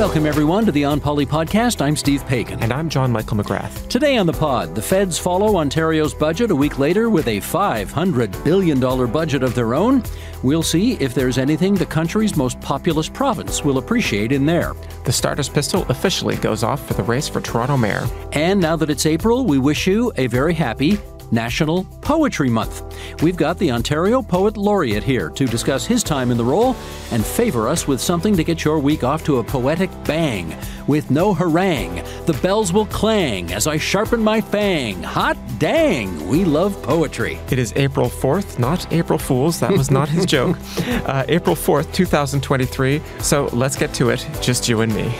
Welcome, everyone, to the OnPoli podcast. I'm Steve Paikin. And I'm John Michael McGrath. Today on the pod, the feds follow Ontario's budget a week later with a $500 billion budget of their own. We'll see if there's anything the country's most populous province will appreciate in there. The starter's pistol officially goes off for the race for Toronto Mayor. And now that it's April, we wish you a very happy National Poetry Month. We've got the Ontario Poet Laureate here to discuss his time in the role and favor us with something to get your week off to a poetic bang. With no harangue, the bells will clang as I sharpen my fang. Hot dang, we love poetry. It is April 4th, not April Fool's. That was not his joke. Uh, April 4th, 2023. So let's get to it, just you and me.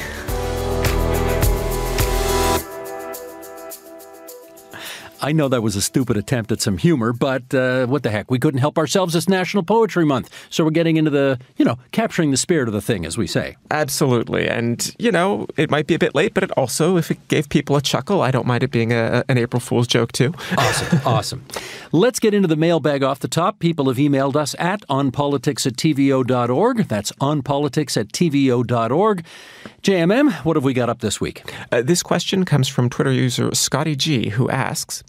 I know that was a stupid attempt at some humor, but uh, what the heck? We couldn't help ourselves. It's National Poetry Month. So we're getting into the, you know, capturing the spirit of the thing, as we say. Absolutely. And, you know, it might be a bit late, but it also, if it gave people a chuckle, I don't mind it being a, an April Fool's joke, too. Awesome. awesome. Let's get into the mailbag off the top. People have emailed us at onpolitics at tvo.org. That's onpolitics at tvo.org. JMM, what have we got up this week? Uh, this question comes from Twitter user Scotty G, who asks,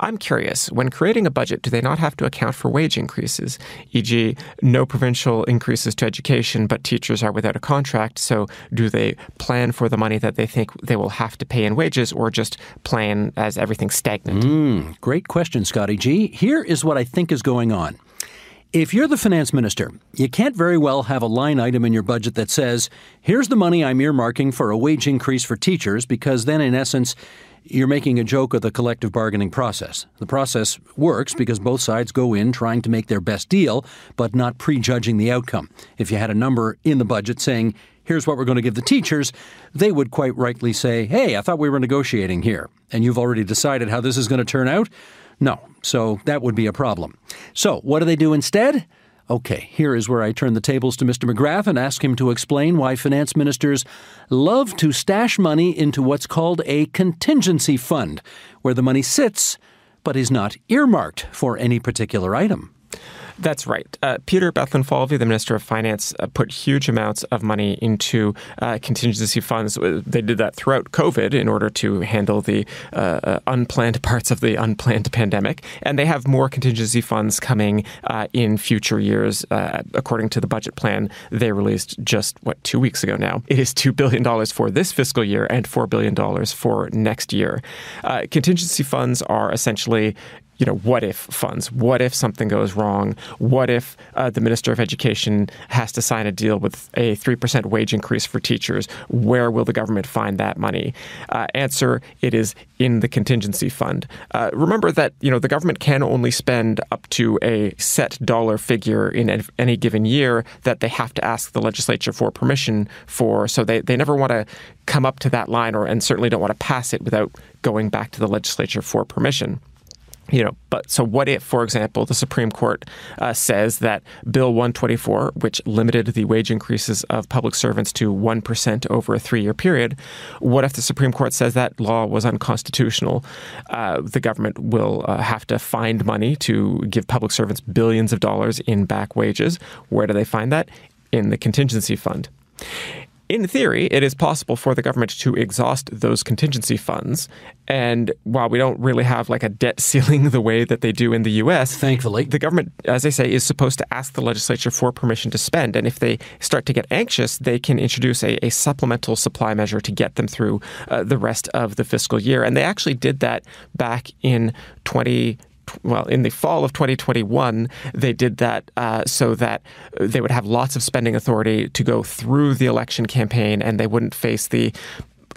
I'm curious, when creating a budget, do they not have to account for wage increases? E.g., no provincial increases to education, but teachers are without a contract, so do they plan for the money that they think they will have to pay in wages or just plan as everything's stagnant? Mm, great question, Scotty G. Here is what I think is going on. If you're the finance minister, you can't very well have a line item in your budget that says, here's the money I'm earmarking for a wage increase for teachers, because then, in essence, you're making a joke of the collective bargaining process. The process works because both sides go in trying to make their best deal, but not prejudging the outcome. If you had a number in the budget saying, here's what we're going to give the teachers, they would quite rightly say, hey, I thought we were negotiating here, and you've already decided how this is going to turn out. No, so that would be a problem. So, what do they do instead? Okay, here is where I turn the tables to Mr. McGrath and ask him to explain why finance ministers love to stash money into what's called a contingency fund, where the money sits but is not earmarked for any particular item. That's right. Uh, Peter Bethlenfalvy, the Minister of Finance, uh, put huge amounts of money into uh, contingency funds. Uh, they did that throughout COVID in order to handle the uh, uh, unplanned parts of the unplanned pandemic. And they have more contingency funds coming in future years. according to the budget plan they released just, what, two weeks ago now. It is $2 billion for this fiscal year and $4 billion for next year. contingency funds are essentially you know, what if funds? What if something goes wrong? What if uh, the Minister of Education has to sign a deal with a 3% wage increase for teachers? Where will the government find that money? Uh, answer, it is in the contingency fund. Uh, remember that, you know, the government can only spend up to a set dollar figure in any given year that they have to ask the legislature for permission for. So they, they never want to come up to that line or and certainly don't want to pass it without going back to the legislature for permission you know, but so what if, for example, the Supreme Court uh, says that Bill 124, which limited the wage increases of public servants to 1% over a three year period, what if the Supreme Court says that law was unconstitutional? Uh, the government will uh, have to find money to give public servants billions of dollars in back wages. Where do they find that? In the contingency fund in theory, it is possible for the government to exhaust those contingency funds. And while we don't really have like a debt ceiling the way that they do in the US, thankfully, the government, as I say, is supposed to ask the legislature for permission to spend. And if they start to get anxious, they can introduce a, a supplemental supply measure to get them through uh, the rest of the fiscal year. And they actually did that back in 20 well, in the fall of 2021, they did that uh, so that they would have lots of spending authority to go through the election campaign and they wouldn't face the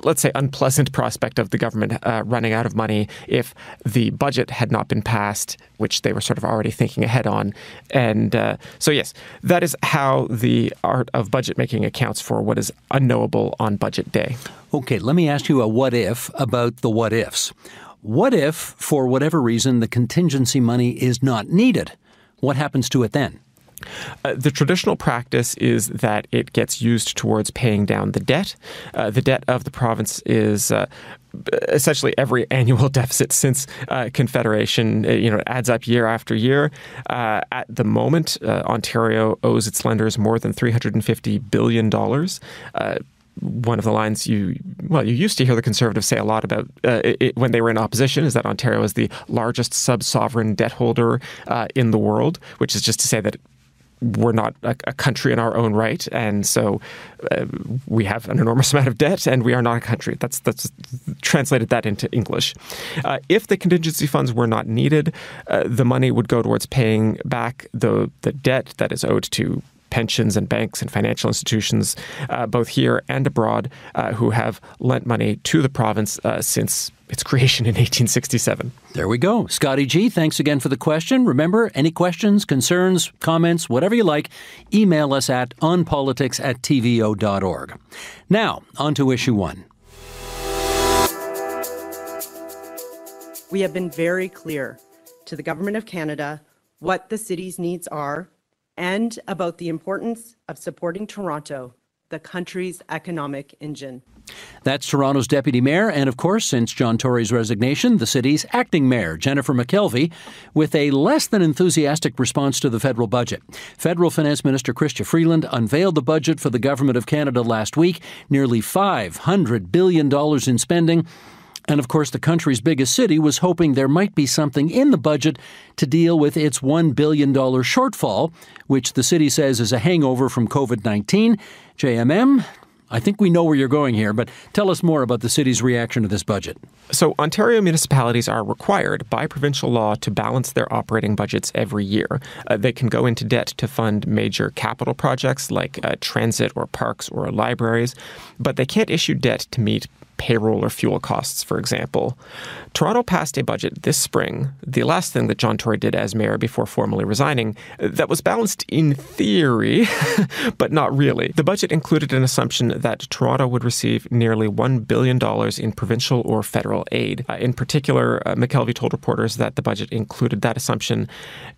let's say, unpleasant prospect of the government uh, running out of money if the budget had not been passed, which they were sort of already thinking ahead on. And uh, so, yes, that is how the art of budget making accounts for what is unknowable on budget day. Okay, let me ask you a what if about the what ifs. What if, for whatever reason, the contingency money is not needed? What happens to it then? Uh, the traditional practice is that it gets used towards paying down the debt. Uh, the debt of the province is uh, essentially every annual deficit since uh, Confederation. Uh, you know, adds up year after year. Uh, at the moment, Ontario owes its lenders more than three hundred and fifty billion dollars one of the lines you well you used to hear the conservatives say a lot about uh, it, when they were in opposition is that Ontario is the largest sub-sovereign debt holder uh, in the world, which is just to say that we're not a, a, country in our own right, and so uh, we have an enormous amount of debt, and we are not a country. That's that's translated that into English. Uh, if the contingency funds were not needed, uh, the money would go towards paying back the the debt that is owed to pensions and banks and financial institutions, uh, both here and abroad, uh, who have lent money to the province uh, since its creation in 1867. There we go. Scotty G, thanks again for the question. Remember, any questions, concerns, comments, whatever you like, email us at onpolitics at tvo.org. Now, on to issue one. We have been very clear to the Government of Canada what the city's needs are and about the importance of supporting Toronto, the country's economic engine. That's Toronto's deputy mayor, and of course, since John Tory's resignation, the city's acting mayor, Jennifer McKelvie, with a less than enthusiastic response to the federal budget. Federal Finance Minister Chrystia Freeland unveiled the budget for the Government of Canada last week, nearly $500 billion in spending. And of course, the country's biggest city was hoping there might be something in the budget to deal with its $1 billion shortfall, which the city says is a hangover from COVID 19. JMM, I think we know where you're going here, but tell us more about the city's reaction to this budget. So, Ontario municipalities are required by provincial law to balance their operating budgets every year. Uh, they can go into debt to fund major capital projects like uh, transit or parks or libraries, but they can't issue debt to meet payroll or fuel costs, for example. Toronto passed a budget this spring, the last thing that John Tory did as mayor before formally resigning, that was balanced in theory, but not really. The budget included an assumption that Toronto would receive nearly $1 billion in provincial or federal aid. Uh, in particular, uh, McKelvie told reporters that the budget included that assumption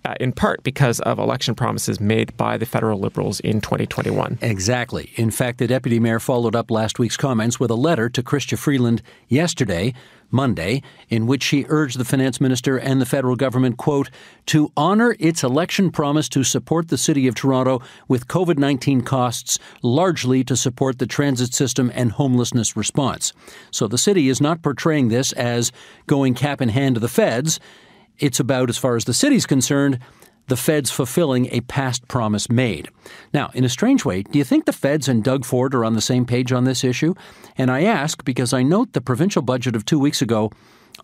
uh, in part because of election promises made by the federal Liberals in 2021. Exactly. In fact, the deputy mayor followed up last week's comments with a letter to Chrystia Freeland yesterday, Monday, in which she urged the finance minister and the federal government, quote, to honor its election promise to support the city of Toronto with COVID 19 costs, largely to support the transit system and homelessness response. So the city is not portraying this as going cap in hand to the feds. It's about, as far as the city's concerned, the feds fulfilling a past promise made. Now, in a strange way, do you think the feds and Doug Ford are on the same page on this issue? And I ask because I note the provincial budget of two weeks ago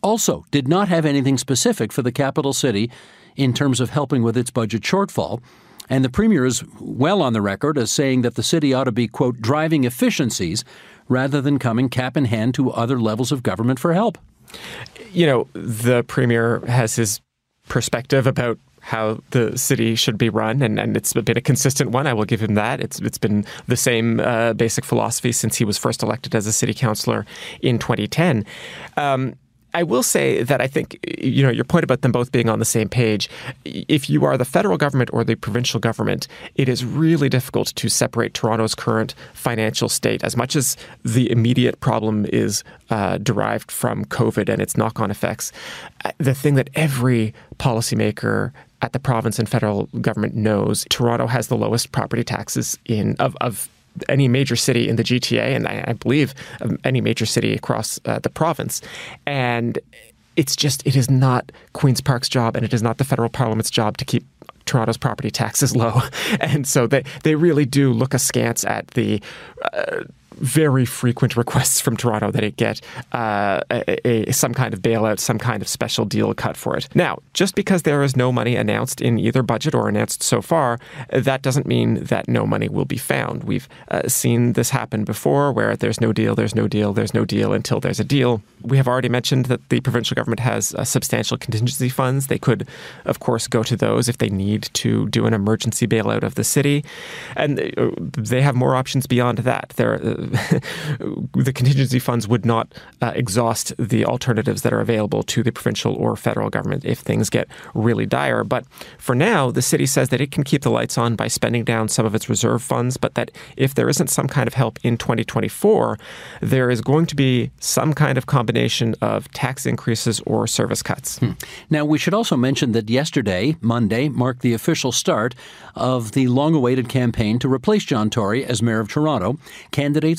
also did not have anything specific for the capital city in terms of helping with its budget shortfall. And the Premier is well on the record as saying that the city ought to be, quote, driving efficiencies rather than coming cap in hand to other levels of government for help. You know, the Premier has his perspective about how the city should be run, and, and it's been a consistent one. I will give him that. It's it's been the same uh, basic philosophy since he was first elected as a city councilor in 2010. Um, I will say that I think you know your point about them both being on the same page. If you are the federal government or the provincial government, it is really difficult to separate Toronto's current financial state. As much as the immediate problem is uh, derived from COVID and its knock-on effects, uh, the thing that every policymaker at the province and federal government knows Toronto has the lowest property taxes in of, of any major city in the GTA, and I, I believe um, any major city across uh, the province. And it's just, it is not Queen's Park's job and it is not the federal parliament's job to keep Toronto's property taxes low. And so they, they really do look askance at the. Uh, very frequent requests from Toronto that it get uh, a, a, some kind of bailout, some kind of special deal cut for it. Now, just because there is no money announced in either budget or announced so far, that doesn't mean that no money will be found. We've uh, seen this happen before where there's no deal, there's no deal, there's no deal until there's a deal. We have already mentioned that the provincial government has uh, substantial contingency funds. They could, of course, go to those if they need to do an emergency bailout of the city. And uh, they have more options beyond that. There the contingency funds would not uh, exhaust the alternatives that are available to the provincial or federal government if things get really dire. But for now, the city says that it can keep the lights on by spending down some of its reserve funds, but that if there isn't some kind of help in 2024, there is going to be some kind of combination of tax increases or service cuts. Hmm. Now, we should also mention that yesterday, Monday, marked the official start of the long awaited campaign to replace John Tory as mayor of Toronto.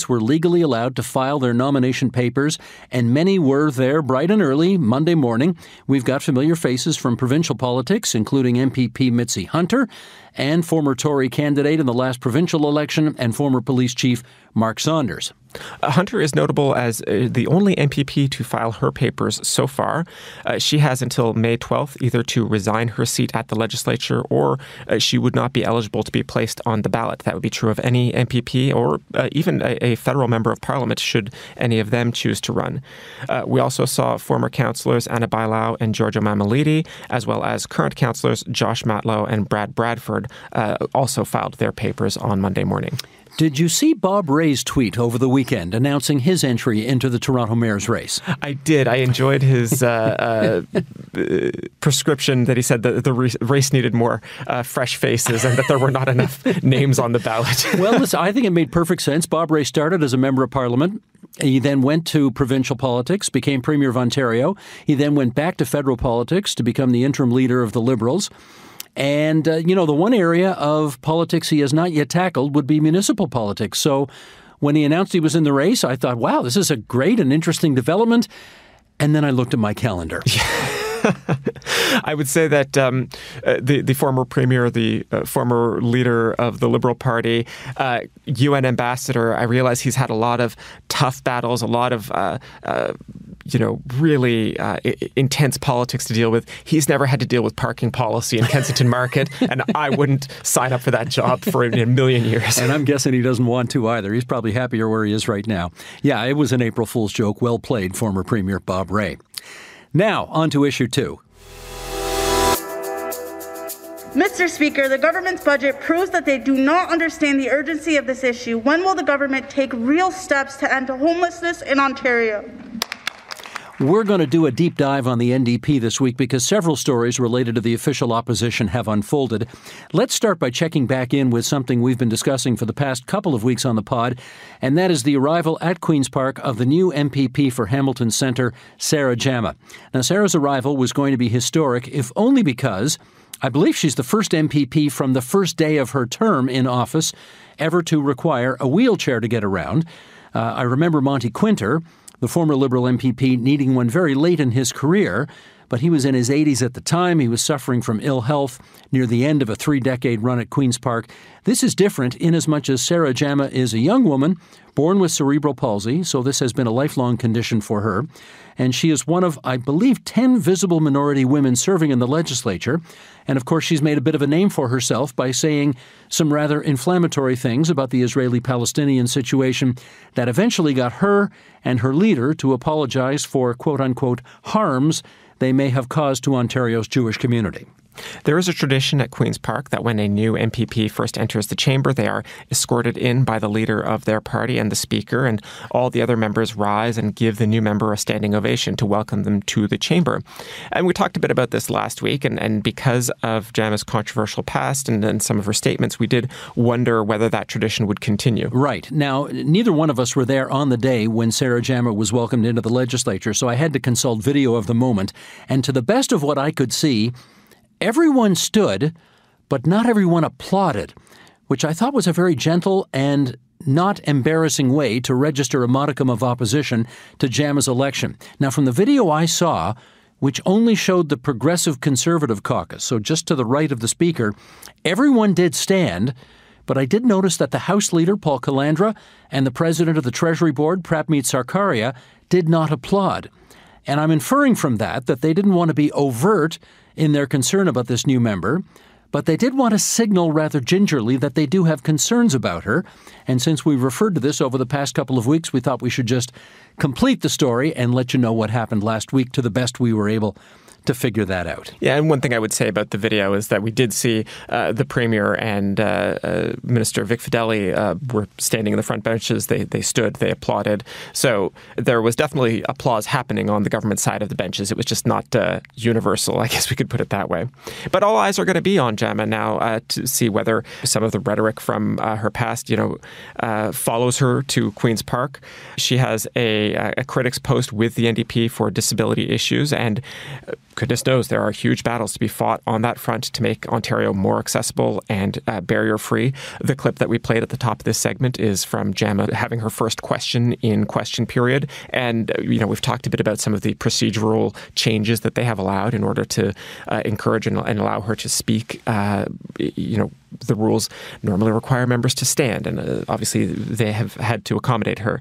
Were legally allowed to file their nomination papers, and many were there bright and early Monday morning. We've got familiar faces from provincial politics, including MPP Mitzie Hunter and former Tory candidate in the last provincial election and former police chief Mark Saunders. Uh, Hunter is notable as uh, the only MPP to file her papers so far. Uh, she has until May 12th either to resign her seat at the legislature or uh, she would not be eligible to be placed on the ballot. That would be true of any MPP or uh, even a, a, federal member of parliament should any of them choose to run. Uh, we also saw former councillors Anna Bailão and Giorgio Mammoliti, as well as current councillors Josh Matlow and Brad Bradford, also filed their papers on Monday morning. Did you see Bob Rae's tweet over the weekend announcing his entry into the Toronto mayor's race? I did. I enjoyed his uh, uh, prescription that he said that the race needed more uh, fresh faces and that there were not enough names on the ballot. well, listen, I think it made perfect sense. Bob Rae started as a member of parliament. He then went to provincial politics, became Premier of Ontario. He then went back to federal politics to become the interim leader of the Liberals. And, uh, you know, the one area of politics he has not yet tackled would be municipal politics. So when he announced he was in the race, I thought, wow, this is a great and interesting development. And then I looked at my calendar. I would say that um, uh, the the former premier, the uh, former leader of the Liberal Party, uh, UN ambassador, I realize he's had a lot of tough battles, a lot of uh, uh, you know, really uh, intense politics to deal with. He's never had to deal with parking policy in Kensington Market, and I wouldn't sign up for that job for a million years. And I'm guessing he doesn't want to either. He's probably happier where he is right now. Yeah, it was an April Fool's joke. Well played, former Premier Bob Rae. Now, on to issue two. Mr. Speaker, the government's budget proves that they do not understand the urgency of this issue. When will the government take real steps to end homelessness in Ontario? We're going to do a deep dive on the NDP this week because several stories related to the official opposition have unfolded. Let's start by checking back in with something we've been discussing for the past couple of weeks on the pod, and that is the arrival at Queen's Park of the new MPP for Hamilton Centre, Sarah Jama. Now, Sarah's arrival was going to be historic, if only because I believe she's the first MPP from the first day of her term in office ever to require a wheelchair to get around. Uh, I remember Monte Kwinter the former Liberal MPP needing one very late in his career, but he was in his 80s at the time. He was suffering from ill health near the end of a three decade run at Queen's Park. This is different inasmuch as Sarah Jama is a young woman born with cerebral palsy, so this has been a lifelong condition for her. And she is one of, I believe, 10 visible minority women serving in the legislature. And of course, she's made a bit of a name for herself by saying some rather inflammatory things about the Israeli Palestinian situation that eventually got her and her leader to apologize for quote unquote harms they may have caused to Ontario's Jewish community. There is a tradition at Queen's Park that when a new MPP first enters the chamber, they are escorted in by the leader of their party and the speaker, and all the other members rise and give the new member a standing ovation to welcome them to the chamber. And we talked a bit about this last week, and, and because of Jama's controversial past and, and some of her statements, we did wonder whether that tradition would continue. Right. Now, neither one of us were there on the day when Sarah Jama was welcomed into the legislature, so I had to consult video of the moment, and to the best of what I could see, Everyone stood, but not everyone applauded, which I thought was a very gentle and not embarrassing way to register a modicum of opposition to Jama's election. Now, from the video I saw, which only showed the Progressive Conservative caucus, so just to the right of the speaker, everyone did stand, but I did notice that the House Leader, Paul Calandra, and the President of the Treasury Board, Prabmeet Sarkaria, did not applaud. And I'm inferring from that that they didn't want to be overt in their concern about this new member, but they did want to signal rather gingerly that they do have concerns about her. And since we've referred to this over the past couple of weeks, we thought we should just complete the story and let you know what happened last week to the best we were able to figure that out. Yeah, and one thing I would say about the video is that we did see uh, the premier and uh, uh, Minister Vic Fedeli uh, were standing in the front benches. They they stood, they applauded. So there was definitely applause happening on the government side of the benches. It was just not uh, universal, I guess we could put it that way. But all eyes are going to be on Jama now uh, to see whether some of the rhetoric from her past, you know, follows her to Queens Park. She has a, a critics post with the NDP for disability issues and goodness knows there are huge battles to be fought on that front to make Ontario more accessible and uh, barrier free. The clip that we played at the top of this segment is from Jama having her first question in question period. And, uh, you know, we've talked a bit about some of the procedural changes that they have allowed in order to uh, encourage and, and, allow her to speak, uh, you know, the rules normally require members to stand, and uh, obviously they have had to accommodate her.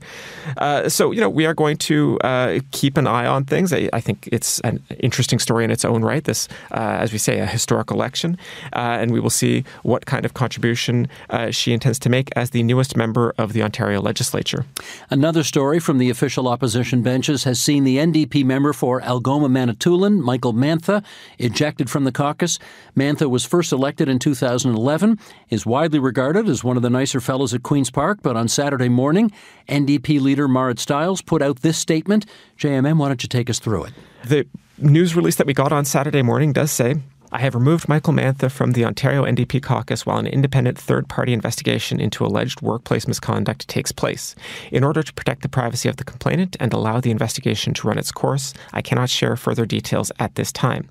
Uh, so, you know, we are going to uh, keep an eye on things. I, I, think it's an interesting story in its own right. This, uh, as we say, a historic election, uh, and we will see what kind of contribution uh, she intends to make as the newest member of the Ontario legislature. Another story from the official opposition benches has seen the NDP member for Algoma Manitoulin, Michael Mantha, ejected from the caucus. Mantha was first elected in 2011 is widely regarded as one of the nicer fellows at Queen's Park, but on Saturday morning, NDP leader Marit Stiles put out this statement. JMM, why don't you take us through it? The news release that we got on Saturday morning does say I have removed Michael Mantha from the Ontario NDP caucus while an independent third party investigation into alleged workplace misconduct takes place. In order to protect the privacy of the complainant and allow the investigation to run its course, I cannot share further details at this time.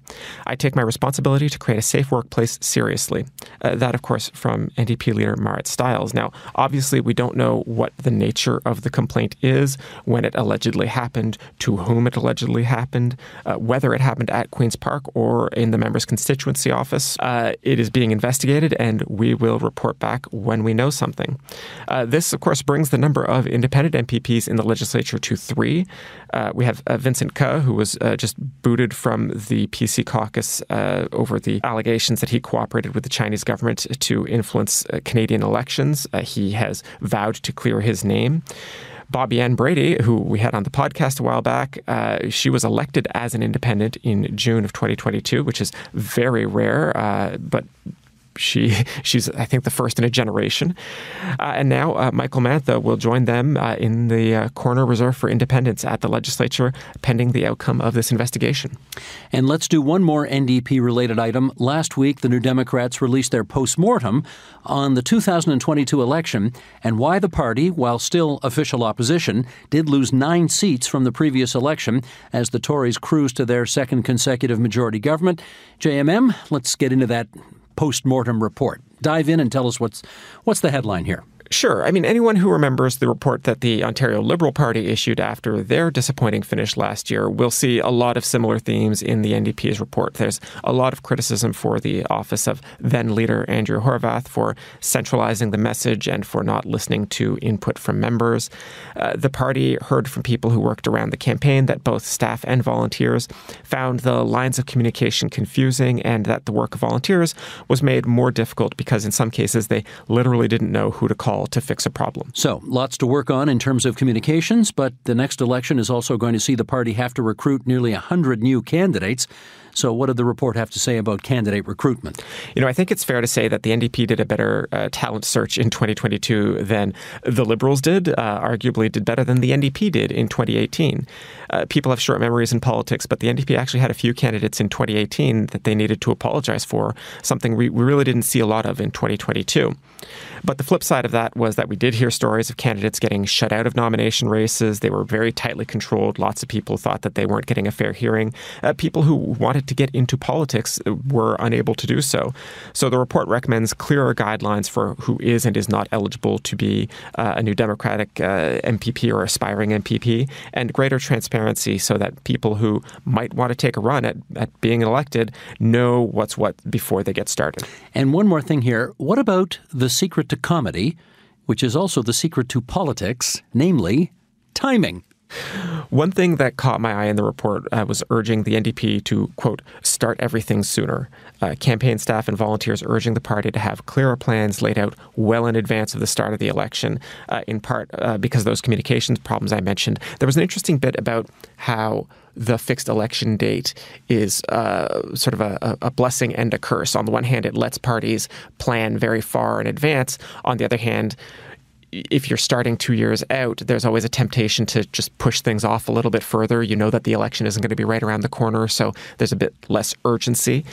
I take my responsibility to create a safe workplace seriously. Uh, that, of course, from NDP leader Marit Stiles. Now, obviously, we don't know what the nature of the complaint is, when it allegedly happened, to whom it allegedly happened, uh, whether it happened at Queen's Park or in the member's constituency constituency office. Uh, it is being investigated, and we will report back when we know something. Uh, this, of course, brings the number of independent MPPs in the legislature to three. Uh, we have uh, Vincent Ke, who was uh, just booted from the PC caucus uh, over the allegations that he cooperated with the Chinese government to influence Canadian elections. he has vowed to clear his name. Bobbi Ann Brady, who we had on the podcast a while back, uh, she was elected as an independent in June of 2022, which is very rare, uh, but she she's I think the first in a generation. Uh, and now uh, Michael Mantha will join them uh, in the uh, corner reserved for independents at the legislature, pending the outcome of this investigation. And let's do one more NDP related item. Last week, the New Democrats released their postmortem on the 2022 election and why the party, while still official opposition, did lose nine seats from the previous election as the Tories cruised to their second consecutive majority government. JMM, let's get into that post-mortem report. Dive in and tell us what's what's the headline here. Sure. I mean, anyone who remembers the report that the Ontario Liberal Party issued after their disappointing finish last year will see a lot of similar themes in the NDP's report. There's a lot of criticism for the office of then leader Andrea Horwath for centralizing the message and for not listening to input from members. Uh, the party heard from people who worked around the campaign that both staff and volunteers found the lines of communication confusing and that the work of volunteers was made more difficult because in some cases they literally didn't know who to call to fix a problem. So, lots to work on in terms of communications, but the next election is also going to see the party have to recruit nearly 100 new candidates. So, what did the report have to say about candidate recruitment? You know, I think it's fair to say that the NDP did a better uh, talent search in 2022 than the Liberals did, uh, arguably did better than the NDP did in 2018. Uh, people have short memories in politics, but the NDP actually had a few candidates in 2018 that they needed to apologize for, something we, we really didn't see a lot of in 2022. But the flip side of that was that we did hear stories of candidates getting shut out of nomination races. They were very tightly controlled. Lots of people thought that they weren't getting a fair hearing. Uh, people who wanted to get into politics were unable to do so. So the report recommends clearer guidelines for who is and is not eligible to be uh, a new Democratic uh, MPP or aspiring MPP, and greater transparency so that people who might want to take a run at, at being elected know what's what before they get started. And one more thing here what about the secret to comedy, which is also the secret to politics, namely timing? One thing that caught my eye in the report uh, was urging the NDP to, quote, start everything sooner. Uh, campaign staff and volunteers urging the party to have clearer plans laid out well in advance of the start of the election, uh, in part uh, because of those communications problems I mentioned. There was an interesting bit about how the fixed election date is uh, sort of a, a, blessing and a curse. On the one hand, it lets parties plan very far in advance. On the other hand, if you're starting two years out, there's always a temptation to just push things off a little bit further. You know that the election isn't going to be right around the corner, so there's a bit less urgency.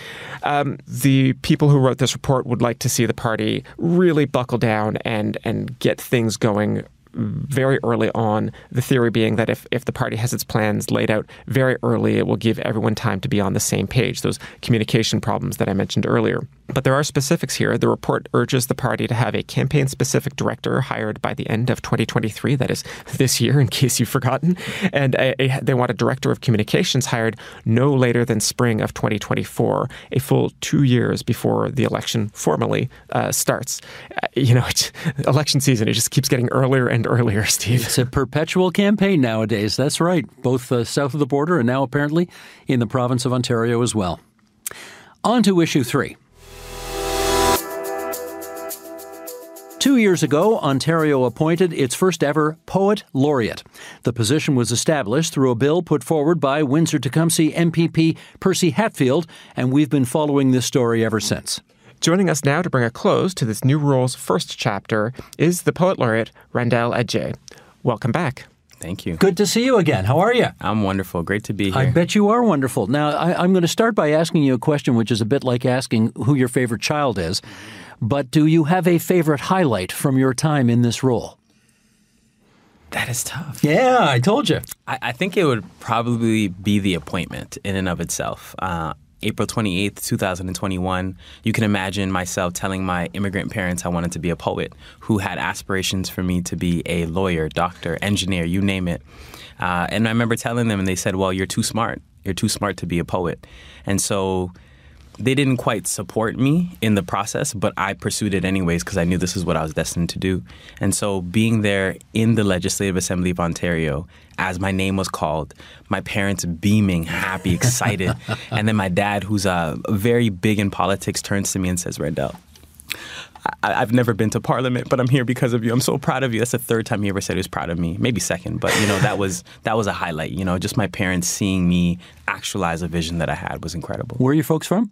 Um, the people who wrote this report would like to see the party really buckle down and and get things going very early on. The theory being that if, if the party has its plans laid out very early, it will give everyone time to be on the same page, those communication problems that I mentioned earlier. But there are specifics here. The report urges the party to have a campaign specific director hired by the end of 2023, that is this year, in case you've forgotten. And a, a, they want a director of communications hired no later than spring of 2024, a full two years before the election formally uh, starts. Uh, you know, election season, it just keeps getting earlier and earlier, Steve. It's a perpetual campaign nowadays. That's right. Both uh, south of the border and now apparently in the province of Ontario as well. On to issue three. Two years ago, Ontario appointed its first ever Poet Laureate. The position was established through a bill put forward by Windsor Tecumseh MPP Percy Hatfield, and we've been following this story ever since. Joining us now to bring a close to this new rule's first chapter is the Poet Laureate, Randell Adjei. Welcome back. Thank you. Good to see you again. How are you? I'm wonderful. Great to be here. I bet you are wonderful. Now, I, am going to start by asking you a question, which is a bit like asking who your favorite child is. But do you have a favorite highlight from your time in this role? That is tough. Yeah, I told you. I, I think it would probably be the appointment in and of itself. Uh, April 28th, 2021, you can imagine myself telling my immigrant parents I wanted to be a poet who had aspirations for me to be a lawyer, doctor, engineer, you name it. Uh, and I remember telling them, and they said, Well, you're too smart. You're too smart to be a poet. And so they didn't quite support me in the process, but I pursued it anyways because I knew this is what I was destined to do. And so being there in the Legislative Assembly of Ontario as my name was called, my parents beaming, happy, excited, and then my dad, who's uh, very big in politics, turns to me and says, Randell, I, have never been to Parliament, but I'm here because of you. I'm so proud of you. That's the third time he ever said he was proud of me. Maybe second, but you know that was that was a highlight. You know, just my parents seeing me actualize a vision that I had was incredible. Where are your folks from?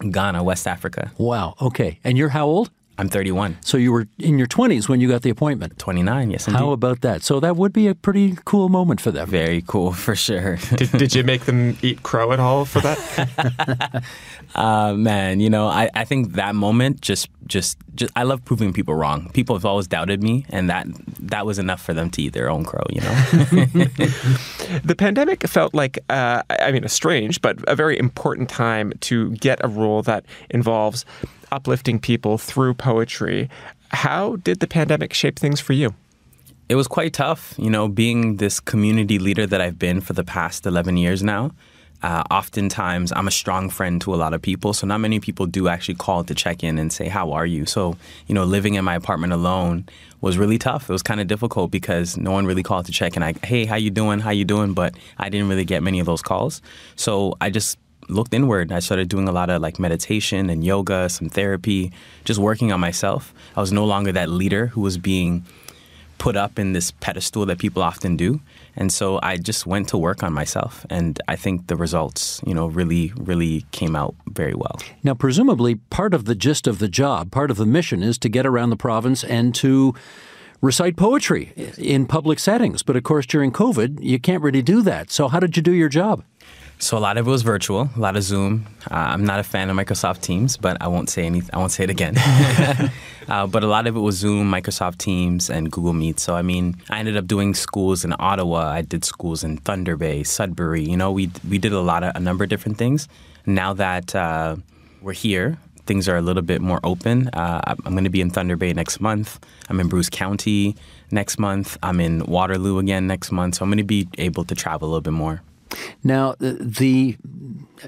Ghana, West Africa. Wow. Okay. And you're how old? I'm 31. So you were in your 20s when you got the appointment. 29, yes. Indeed. How about that? So that would be a pretty cool moment for them. Very cool, for sure. did, did you make them eat crow at all for that? uh, man, you know, I, I think that moment just, just, just, I love proving people wrong. People have always doubted me, and that that was enough for them to eat their own crow, you know? the pandemic felt like, uh, I mean, a strange, but a very important time to get a rule that involves uplifting people through poetry. How did the pandemic shape things for you? It was quite tough, you know, being this community leader that I've been for the past 11 years now. Uh, oftentimes, I'm a strong friend to a lot of people, so not many people do actually call to check in and say, "How are you?" So, you know, living in my apartment alone was really tough. It was kind of difficult because no one really called to check in. I, "Hey, how you doing? How you doing?" But I didn't really get many of those calls, so I just looked inward. I started doing a lot of like meditation and yoga, some therapy, just working on myself. I was no longer that leader who was being put up in this pedestal that people often do. And so I just went to work on myself. And I think the results, you know, really, really came out very well. Now, presumably, part of the gist of the job, part of the mission is to get around the province and to recite poetry in public settings. But of course, during COVID, you can't really do that. So, how did you do your job? So a lot of it was virtual, a lot of Zoom. Uh, I'm not a fan of Microsoft Teams, but I won't say any. I won't say it again. uh, but a lot of it was Zoom, Microsoft Teams, and Google Meet. So I mean, I ended up doing schools in Ottawa. I did schools in Thunder Bay, Sudbury. You know, we we did a lot of a number of different things. Now that uh, we're here, things are a little bit more open. Uh, I'm going to be in Thunder Bay next month. I'm in Bruce County next month. I'm in Waterloo again next month. So I'm going to be able to travel a little bit more. Now, the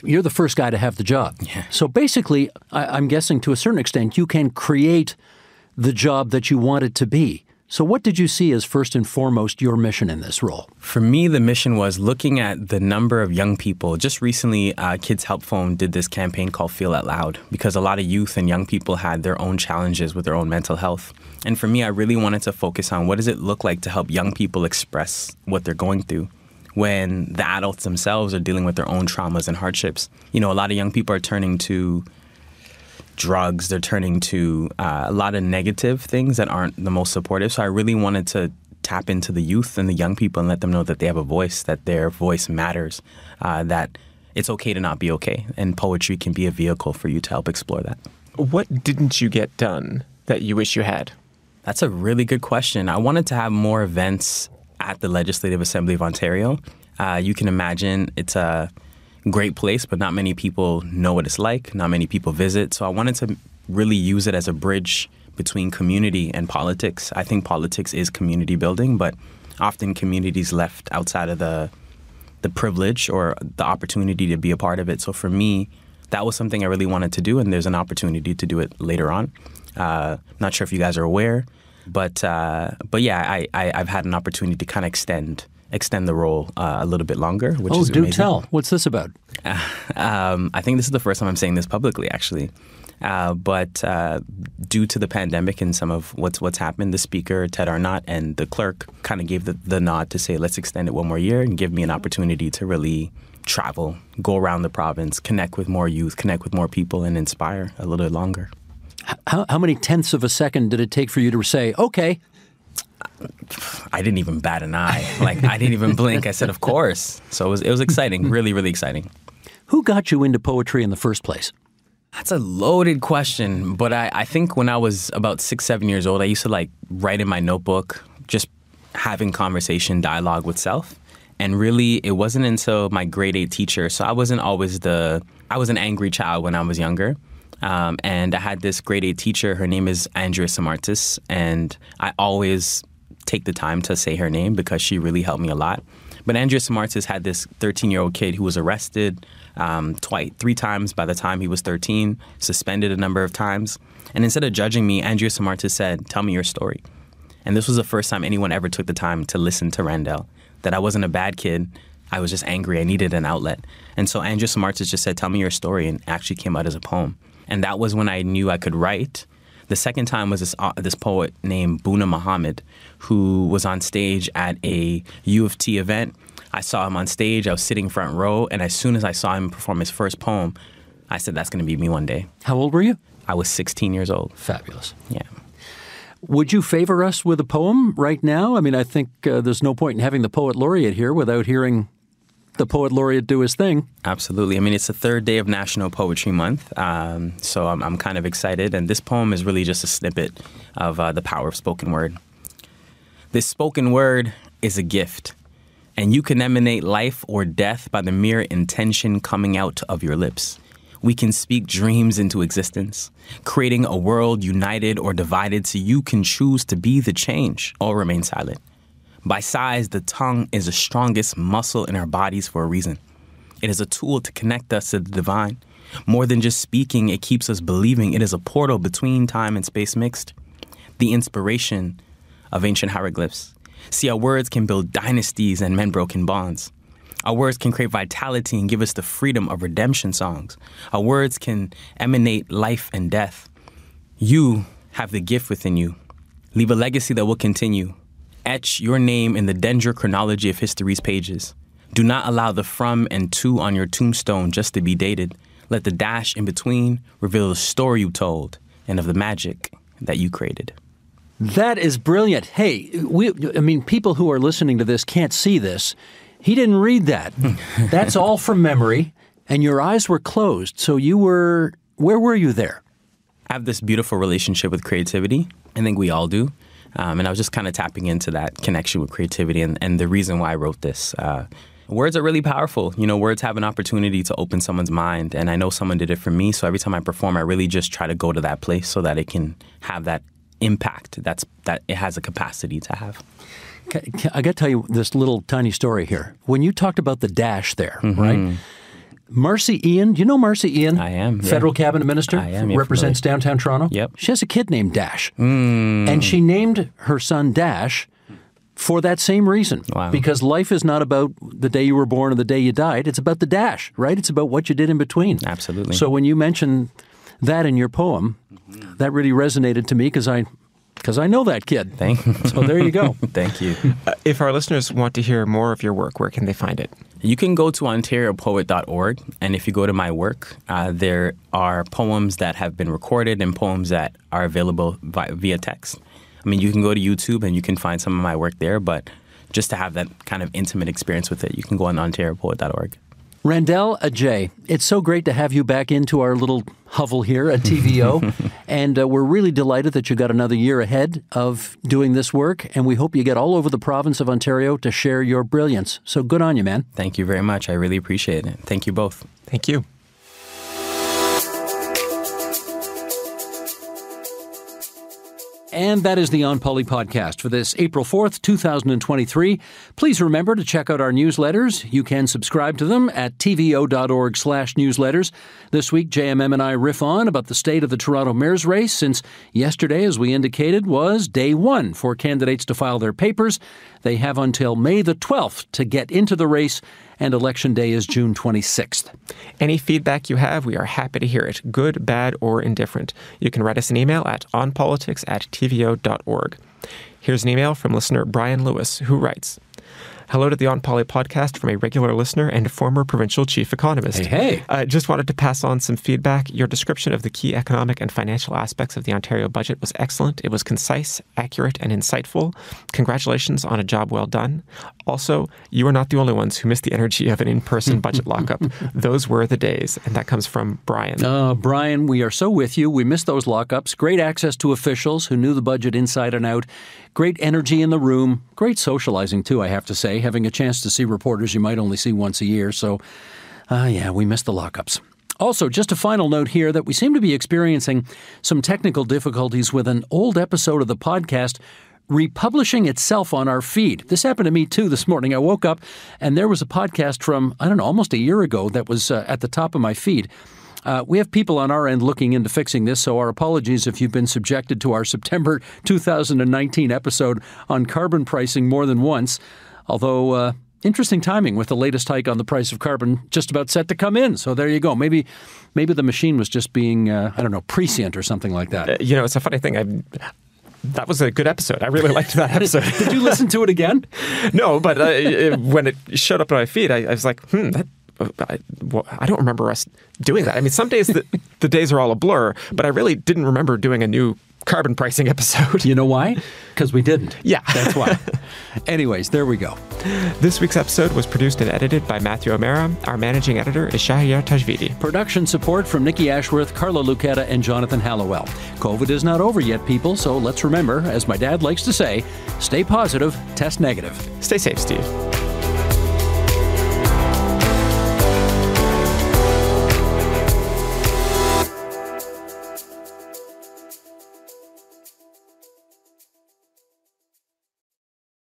you're the first guy to have the job. Yeah. So basically, I, I'm guessing to a certain extent, you can create the job that you want it to be So, what did you see as first and foremost your mission in this role? For me, the mission was looking at the number of young people. Just recently, uh, Kids Help Phone did this campaign called Feel Out Loud because a lot of youth and young people had their own challenges with their own mental health. And for me, I really wanted to focus on what does it look like to help young people express what they're going through when the adults themselves are dealing with their own traumas and hardships. You know, a lot of young people are turning to drugs, they're turning to uh, a lot of negative things that aren't the most supportive. So I really wanted to tap into the youth and the young people and let them know that they have a voice, that their voice matters, uh, that it's okay to not be okay. And poetry can be a vehicle for you to help explore that. What didn't you get done that you wish you had? That's a really good question. I wanted to have more events at the Legislative Assembly of Ontario. Uh, you can imagine it's a great place, but not many people know what it's like. Not many people visit. So I wanted to really use it as a bridge between community and politics. I think politics is community building, but often communities left outside of the the privilege or the opportunity to be a part of it. So for me, that was something I really wanted to do, and there's an opportunity to do it later on. Uh, not sure if you guys are aware, but uh, but yeah, I, I have had an opportunity to kind of extend extend the role uh, a little bit longer. Which oh, is do amazing. tell. What's this about? Um, I think this is the first time I'm saying this publicly, actually. Uh, but uh, due to the pandemic and some of what's what's happened, the speaker Ted Arnott and the clerk kind of gave the, the nod to say, let's extend it one more year and give me an opportunity to really travel, go around the province, connect with more youth, connect with more people, and inspire a little bit longer. How, how many tenths of a second did it take for you to say, okay? I didn't even bat an eye. Like I didn't even blink. I said, "Of course." So it was it was exciting, really, really exciting. Who got you into poetry in the first place? That's a loaded question, but I, I think when I was about six, seven years old, I used to like write in my notebook, just having conversation, dialogue with self. And really, it wasn't until my grade eight teacher. So I wasn't always the I was an angry child when I was younger. Um, and I had this grade eight teacher. Her name is Andrea Samartis, and I always take the time to say her name because she really helped me a lot. But Andrea Samartis had this 13 year old kid who was arrested um, twice, three times by the time he was 13, suspended a number of times. And instead of judging me, Andrea Samartis said, Tell me your story. And this was the first time anyone ever took the time to listen to Randell, that I wasn't a bad kid. I was just angry. I needed an outlet. And so Andrea Samartis just said, Tell me your story, and actually came out as a poem. And that was when I knew I could write. The second time was this uh, this poet named Boonaa Mohammed, who was on stage at a U of T event. I saw him on stage. I was sitting front row, and as soon as I saw him perform his first poem, I said, "That's going to be me one day." How old were you? I was 16 years old. Fabulous. Yeah. Would you favor us with a poem right now? I mean, I think uh, there's no point in having the poet laureate here without hearing the poet laureate do his thing. Absolutely. I mean, it's the third day of National Poetry Month, um, so I'm, I'm, kind of excited. And this poem is really just a snippet of uh, the power of spoken word. This spoken word is a gift, and you can emanate life or death by the mere intention coming out of your lips. We can speak dreams into existence, creating a world united or divided so you can choose to be the change or remain silent. By size, the tongue is the strongest muscle in our bodies for a reason. It is a tool to connect us to the divine. More than just speaking, it keeps us believing. It is a portal between time and space mixed. The inspiration of ancient hieroglyphs. See, our words can build dynasties and mend broken bonds. Our words can create vitality and give us the freedom of redemption songs. Our words can emanate life and death. You have the gift within you. Leave a legacy that will continue etch your name in the dendrochronology of history's pages. Do not allow the from and to on your tombstone just to be dated. Let the dash in between reveal the story you told and of the magic that you created. That is brilliant. Hey, we, I mean, people who are listening to this can't see this. He didn't read that. That's all from memory, and your eyes were closed. So you were, where were you there? I have this beautiful relationship with creativity. I think we all do. Um, and I was just kind of tapping into that connection with creativity and, and the reason why I wrote this. Uh, words are really powerful. You know, words have an opportunity to open someone's mind. And I know someone did it for me. So every time I perform, I really just try to go to that place so that it can have that impact that's that it has a capacity to have. I got to tell you this little tiny story here. When you talked about the dash there, mm-hmm. right? Marci Ien, do you know Marci Ien? I am, yeah. Federal cabinet minister. I am, yeah, Represents downtown Toronto. Yep. She has a kid named Dash. Hmm. And she named her son Dash for that same reason. Wow. Because life is not about the day you were born or the day you died. It's about the dash, right? It's about what you did in between. Absolutely. So when you mentioned that in your poem, that really resonated to me because I because I know that kid. Thank, So there you go. thank you. Uh, if our listeners want to hear more of your work, where can they find it? You can go to ontariopoet.org, and if you go to my work, uh, there are poems that have been recorded and poems that are available vi- via text. I mean, you can go to YouTube and you can find some of my work there, but just to have that kind of intimate experience with it, you can go on ontariopoet.org. Randell Adjei, it's so great to have you back into our little hovel here at TVO. and uh, we're really delighted that you got another year ahead of doing this work. And we hope you get all over the province of Ontario to share your brilliance. So good on you, man. Thank you very much. I really appreciate it. Thank you both. Thank you. And that is the OnPoli podcast for this April 4th, 2023. Please remember to check out our newsletters. You can subscribe to them at tvo.org slash newsletters. This week, JMM and I riff on about the state of the Toronto mayor's race since yesterday, as we indicated, was day one for candidates to file their papers. They have until May the 12th to get into the race, and election day is June 26th. Any feedback you have, we are happy to hear it, good, bad, or indifferent. You can write us an email at onpolitics at tvo.org. Here's an email from listener Brian Lewis, who writes Hello to the OnPoli podcast from a regular listener and former provincial chief economist. Hey, hey. I just wanted to pass on some feedback. Your description of the key economic and financial aspects of the Ontario budget was excellent. It was concise, accurate, and insightful. Congratulations on a job well done. Also, you are not the only ones who missed the energy of an in person budget lockup. Those were the days. And that comes from Brian. Uh, Brian, we are so with you. We missed those lockups. Great access to officials who knew the budget inside and out. Great energy in the room. Great socializing, too, I have to say. Having a chance to see reporters you might only see once a year. So, uh, yeah, we missed the lockups. Also, just a final note here that we seem to be experiencing some technical difficulties with an old episode of the podcast republishing itself on our feed. This happened to me too this morning. I woke up and there was a podcast from, I don't know, almost a year ago that was uh, at the top of my feed. Uh, we have people on our end looking into fixing this, so our apologies if you've been subjected to our September 2019 episode on carbon pricing more than once. Although, uh, interesting timing with the latest hike on the price of carbon just about set to come in. So there you go. Maybe, maybe the machine was just being, uh, I don't know, prescient or something like that. Uh, you know, it's a funny thing. I that was a good episode. I really liked that episode. Did you listen to it again? no, but uh, it, when it showed up on my feed, I, I was like, hmm, that. I, well, I don't remember us doing that. I mean, some days the, the days are all a blur, but I really didn't remember doing a new carbon pricing episode. You know why? Because we didn't. Yeah. That's why. Anyways, there we go. This week's episode was produced and edited by Matthew O'Mara. Our managing editor is Shahriar Tajvidi. Production support from Nikki Ashworth, Carla Lucetta, and Jonathan Hallowell. COVID is not over yet, people, so let's remember, as my dad likes to say, stay positive, test negative. Stay safe, Steve.